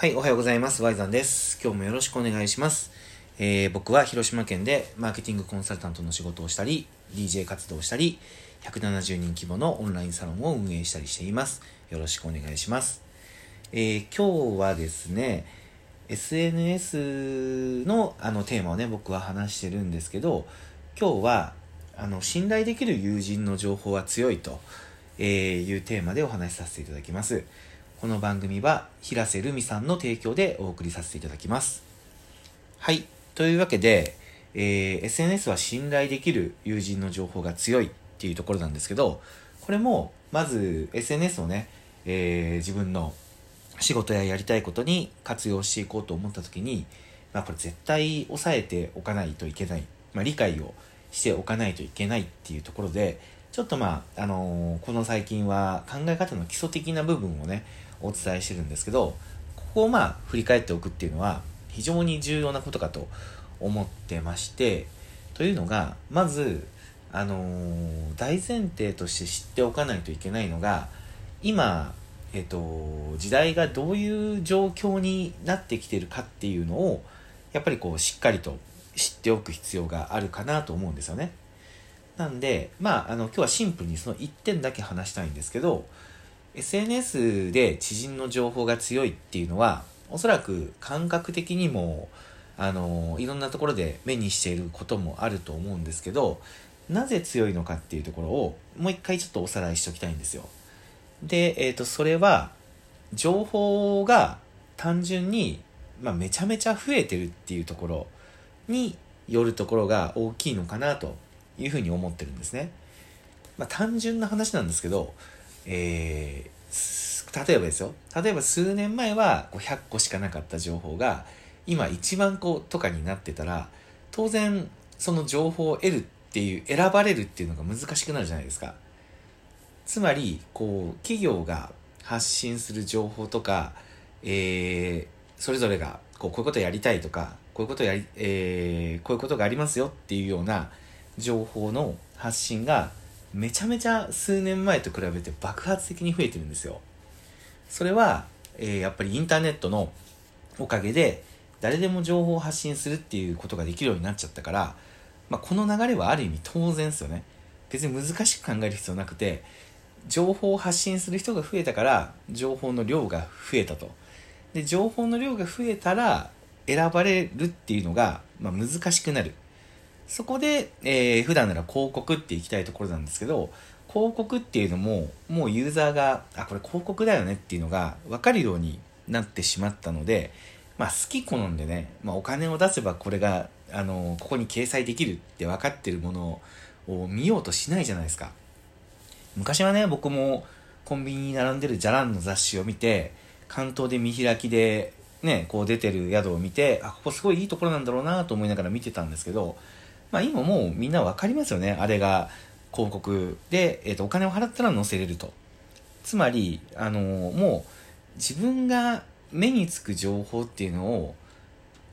はい、おはようございます。ワイザンです。今日もよろしくお願いします。えー僕は広島県でマーケティングコンサルタントの仕事をしたり、DJ 活動をしたり、170人規模のオンラインサロンを運営したりしています。よろしくお願いします。えー今日はですね、SNS のあのテーマをね、僕は話してるんですけど、今日は、あの、信頼できる友人の情報は強いと、えーいうテーマでお話しさせていただきます。この番組は平瀬留美さんの提供でお送りさせていただきます。はい。というわけで、えー SNS は信頼できる友人の情報が強いっていうところなんですけど、これも、まず SNS をね、えー自分の仕事ややりたいことに活用していこうと思った時に、まあこれ絶対押さえておかないといけない。まあ理解をしておかないといけないっていうところで、ちょっとまあ、あのーこの最近は考え方の基礎的な部分をね、お伝えしてるんですけど、ここをまあ振り返っておくっていうのは非常に重要なことかと思ってまして、というのが、まず、あのー大前提として知っておかないといけないのが、今、えっと、時代がどういう状況になってきてるかっていうのを、やっぱりこう、しっかりと知っておく必要があるかなと思うんですよね。なんで、まあ、あの、今日はシンプルにその1点だけ話したいんですけど、SNS で知人の情報が強いっていうのは、おそらく感覚的にも、あの、いろんなところで目にしていることもあると思うんですけど、なぜ強いのかっていうところを、もう一回ちょっとおさらいしておきたいんですよ。で、えっ、と、それは、情報が単純に、まあ、めちゃめちゃ増えてるっていうところによるところが大きいのかなというふうに思ってるんですね。まあ、単純な話なんですけど、えー例えばですよ。例えば数年前は100個しかなかった情報が、今1万個とかになってたら、当然その情報を得るっていう、選ばれるっていうのが難しくなるじゃないですか。つまり、こう、企業が発信する情報とか、えーそれぞれが、こう、こういうことやりたいとか、こういうことやり、えーこういうことがありますよっていうような情報の発信が、めちゃめちゃ数年前と比べて爆発的に増えてるんですよ。それは、えーやっぱりインターネットのおかげで、誰でも情報を発信するっていうことができるようになっちゃったから、まあ、この流れはある意味当然ですよね。別に難しく考える必要なくて、情報を発信する人が増えたから、情報の量が増えたと。で、情報の量が増えたら、選ばれるっていうのが、まあ、難しくなる。そこで、えー普段なら広告っていきたいところなんですけど、広告っていうのも、もうユーザーが、あ、これ広告だよねっていうのが分かるようになってしまったので、まあ好き好んでね、まあお金を出せばこれが、あの、ここに掲載できるって分かってるものを見ようとしないじゃないですか。昔はね、僕もコンビニに並んでるじゃらんの雑誌を見て、関東で見開きで、ね、こう出てる宿を見て、あ、ここすごいいいところなんだろうなと思いながら見てたんですけど、まあ今もうみんなわかりますよね。あれが広告で、えっ、と、お金を払ったら載せれると。つまり、あのもう自分が目につく情報っていうのを、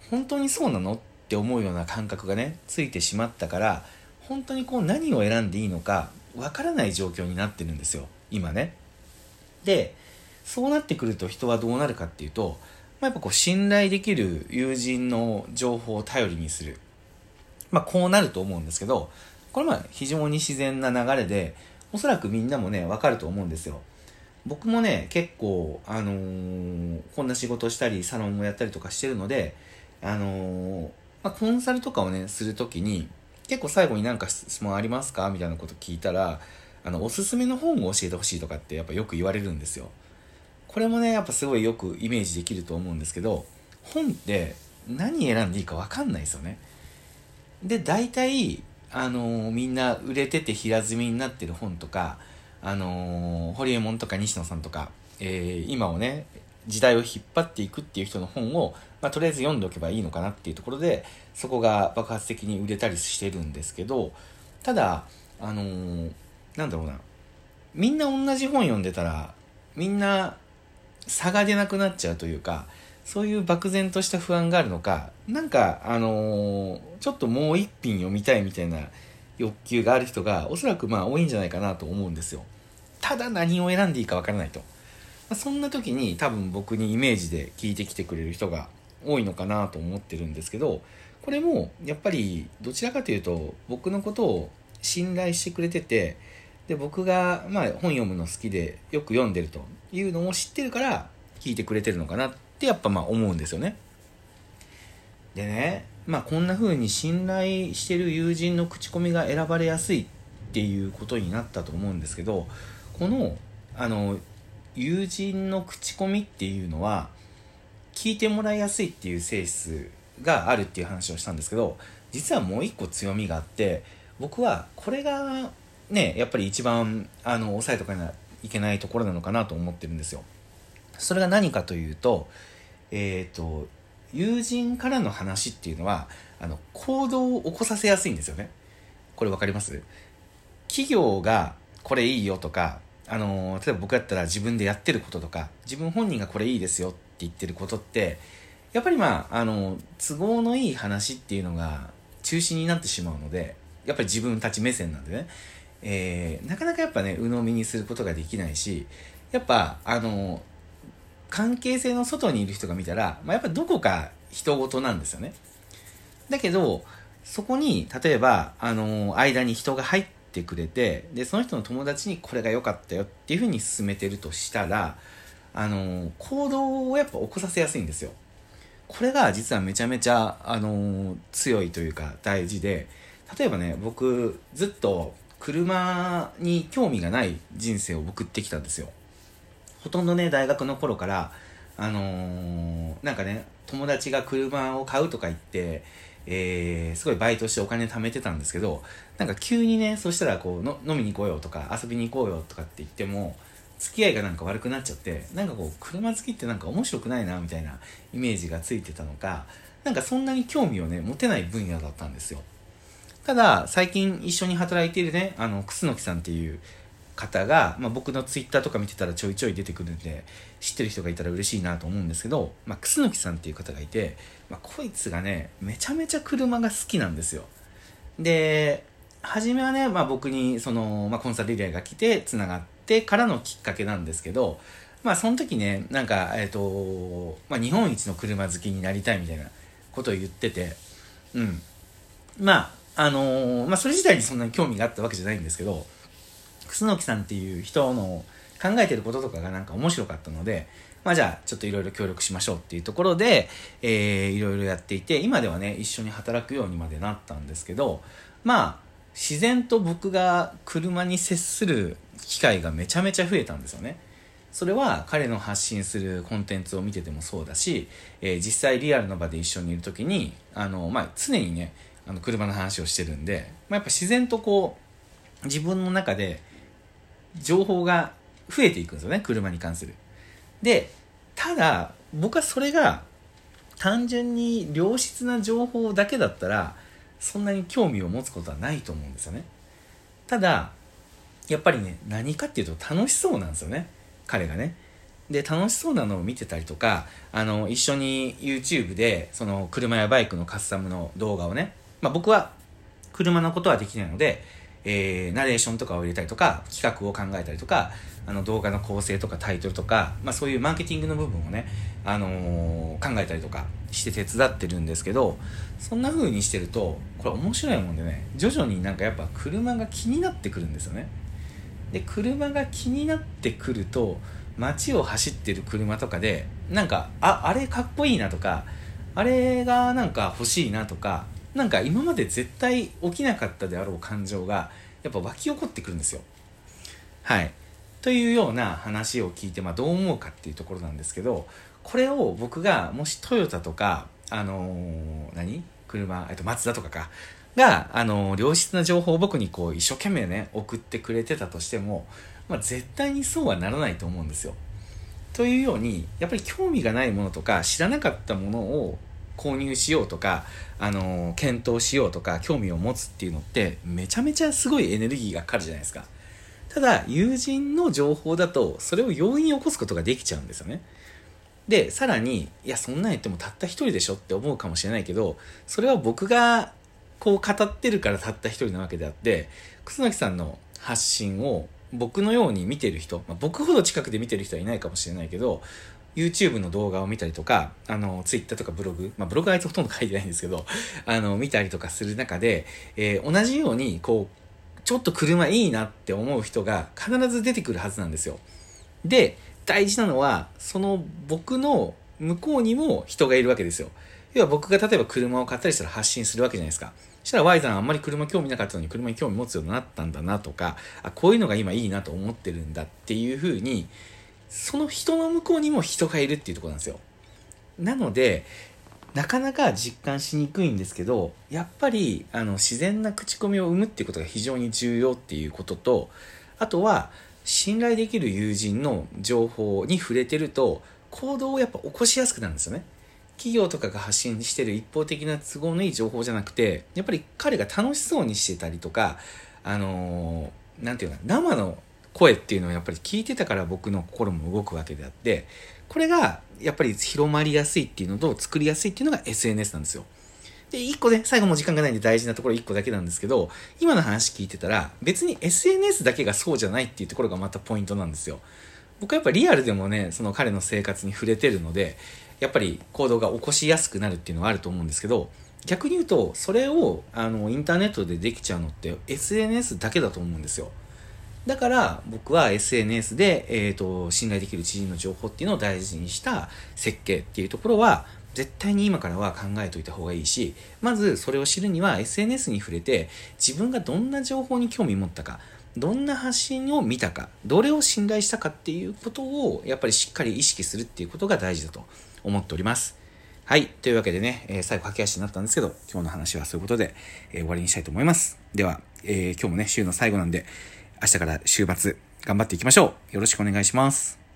本当にそうなのって思うような感覚がね、ついてしまったから、本当にこう何を選んでいいのか、わからない状況になってるんですよ。今ね。で、そうなってくると人はどうなるかっていうと、まあ、やっぱこう信頼できる友人の情報を頼りにする。まあこうなると思うんですけど、これまあ非常に自然な流れで、おそらくみんなもね、わかると思うんですよ。僕もね、結構、あのーこんな仕事したり、サロンもやったりとかしてるので、あのーまあ、コンサルとかをね、するときに、結構最後になんか質問ありますか？みたいなこと聞いたら、あの、おすすめの本を教えてほしいとかってやっぱよく言われるんですよ。これもね、やっぱすごいよくイメージできると思うんですけど、本って何選んでいいかわかんないですよね。で、大体、あのーみんな売れてて平積みになってる本とか、あのー、ホリエモンとか西野さんとか、えー今をね、時代を引っ張っていくっていう人の本を、まあ、とりあえず読んでおけばいいのかなっていうところで、そこが爆発的に売れたりしてるんですけど、ただ、あのーなんだろうな、みんな同じ本読んでたら、みんな差が出なくなっちゃうというか、そういう漠然とした不安があるのか、なんか、あのーちょっともう一品読みたいみたいな欲求がある人が、おそらくまあ多いんじゃないかなと思うんですよ。ただ何を選んでいいかわからないと。まあ、そんな時に多分僕にイメージで聞いてきてくれる人が多いのかなと思ってるんですけど、これもやっぱりどちらかというと僕のことを信頼してくれてて、で、僕がまあ本読むの好きでよく読んでるというのを知ってるから聞いてくれてるのかなってやっぱまあ思うんですよね。でね、まあこんな風に信頼してる友人の口コミが選ばれやすいっていうことになったと思うんですけど、この、あの、友人の口コミっていうのは、聞いてもらいやすいっていう性質があるっていう話をしたんですけど、実はもう一個強みがあって、僕はこれがね、やっぱり一番、あの、抑えとかないけないところなのかなと思ってるんですよ。それが何かというと、えっ、ー、と、友人からの話っていうのは、あの、行動を起こさせやすいんですよね。これ分かります？企業がこれいいよとか、あの、例えば僕だったら自分でやってることとか、自分本人がこれいいですよって言ってることって、やっぱりまあ、あの、都合のいい話っていうのが中心になってしまうので、やっぱり自分たち目線なんでね、えー、なかなかやっぱね、鵜呑みにすることができないし、やっぱ、あの、関係性の外にいる人が見たら、まあ、やっぱどこか人事なんですよね。だけど、そこに、例えば、あの、間に人が入ってくれて、で、その人の友達にこれが良かったよっていうふうに進めてるとしたら、あの、行動をやっぱ起こさせやすいんですよ。これが実はめちゃめちゃ、あの、強いというか大事で、例えばね、僕、ずっと車に興味がない人生を送ってきたんですよ。ほとんどね、大学の頃から、あのー、なんかね、友達が車を買うとか言って、えー、すごいバイトしてお金貯めてたんですけど、なんか急にね、そしたらこうの、飲みに行こうよとか、遊びに行こうよとかって言っても、付き合いがなんか悪くなっちゃって、なんかこう、車好きってなんか面白くないな、みたいなイメージがついてたのか、なんかそんなに興味をね、持てない分野だったんですよ。ただ、最近一緒に働いているね、あの、楠木さんっていう方が、まあ、僕のツイッターとか見てたらちょいちょい出てくるんで、知ってる人がいたら嬉しいなと思うんですけど、まあ、楠木さんっていう方がいて、まあ、こいつがね、めちゃめちゃ車が好きなんですよ。で、初めはね、まあ、僕に、その、まあ、コンサルリレーが来て、繋がってからのきっかけなんですけど、まあ、その時ね、なんか、えっ、ー、と、まあ、日本一の車好きになりたいみたいなことを言ってて、うん。まあ、あのー、まあ、それ自体にそんなに興味があったわけじゃないんですけど、楠木さんっていう人の考えてることとかがなんか面白かったので、まあじゃあちょっといろいろ協力しましょうっていうところで、えー、いろいろやっていて、今ではね、一緒に働くようにまでなったんですけど、まあ、自然と僕が車に接する機会がめちゃめちゃ増えたんですよね。それは彼の発信するコンテンツを見ててもそうだし、えー、実際リアルの場で一緒にいる時に、あの、まあ、常にね、あの車の話をしてるんで、まあ、やっぱ自然とこう、自分の中で情報が増えていくんですよね、車に関する。で、ただ、僕はそれが単純に良質な情報だけだったら、そんなに興味を持つことはないと思うんですよね。ただ、やっぱりね、何かっていうと楽しそうなんですよね。彼がね。で、楽しそうなのを見てたりとか、あの、一緒に YouTube で、その車やバイクのカスタムの動画をね、まあ僕は車のことはできないので、えー、ナレーションとかを入れたりとか、企画を考えたりとか、あの動画の構成とかタイトルとか、まあそういうマーケティングの部分をね、あのー、考えたりとかして手伝ってるんですけど、そんな風にしてると、これ面白いもんでね、徐々になんかやっぱ車が気になってくるんですよね。で、車が気になってくると、街を走ってる車とかで、なんか、あ、あれかっこいいなとか、あれがなんか欲しいなとか、なんか今まで絶対起きなかったであろう感情がやっぱ湧き起こってくるんですよ。はい。というような話を聞いて、まあ、どう思うかっていうところなんですけど、これを僕がもしトヨタとか、あのー、何？車、えっと、マツダとかか、が、あのー、良質な情報を僕にこう、一生懸命ね、送ってくれてたとしても、まあ、絶対にそうはならないと思うんですよ。というように、やっぱり興味がないものとか、知らなかったものを購入しようとか、あの、検討しようとか、興味を持つっていうのって、めちゃめちゃすごいエネルギーがかかるじゃないですか。ただ、友人の情報だと、それを容易に起こすことができちゃうんですよね。で、さらに、いや、そんなん言ってもたった一人でしょって思うかもしれないけど、それは僕が、こう語ってるからたった一人なわけであって、楠木さんの発信を僕のように見てる人、まあ、僕ほど近くで見てる人はいないかもしれないけど、YouTube の動画を見たりとか、あの、Twitter とかブログ、まあ、ブログはあいつほとんど書いてないんですけど、あの、見たりとかする中で、えー、同じように、こう、ちょっと車いいなって思う人が必ず出てくるはずなんですよ。で、大事なのは、その僕の向こうにも人がいるわけですよ。要は僕が例えば車を買ったりしたら発信するわけじゃないですか。そしたら Y さんあんまり車興味なかったのに車に興味持つようになったんだなとか、あ、こういうのが今いいなと思ってるんだっていうふうに、その人の向こうにも人がいるっていうとこなんですよ。なので、なかなか実感しにくいんですけど、やっぱり、あの、自然な口コミを生むっていうことが非常に重要っていうことと、あとは、信頼できる友人の情報に触れてると、行動をやっぱ起こしやすくなるんですよね。企業とかが発信してる一方的な都合のいい情報じゃなくて、やっぱり彼が楽しそうにしてたりとか、あのー、なんていうか、生の声っていうのはやっぱり聞いてたから僕の心も動くわけであって、これがやっぱり広まりやすいっていうのと作りやすいっていうのが SNS なんですよ。で、一個ね、最後も時間がないんで大事なところ一個だけなんですけど、今の話聞いてたら、別に SNS だけがそうじゃないっていうところがまたポイントなんですよ。僕はやっぱリアルでもね、その彼の生活に触れてるので、やっぱり行動が起こしやすくなるっていうのはあると思うんですけど、逆に言うと、それを、あの、インターネットでできちゃうのって SNS だけだと思うんですよ。だから僕は SNS で、え、ー、と、信頼できる知人の情報っていうのを大事にした設計っていうところは、絶対に今からは考えておいた方がいいし、まずそれを知るには SNS に触れて、自分がどんな情報に興味持ったか、どんな発信を見たか、どれを信頼したかっていうことを、やっぱりしっかり意識するっていうことが大事だと思っております。はい。というわけでね、えー、最後駆け足になったんですけど、今日の話はそういうことで、えー、終わりにしたいと思います。では、えー、今日もね、週の最後なんで、明日から週末、頑張っていきましょう。よろしくお願いします。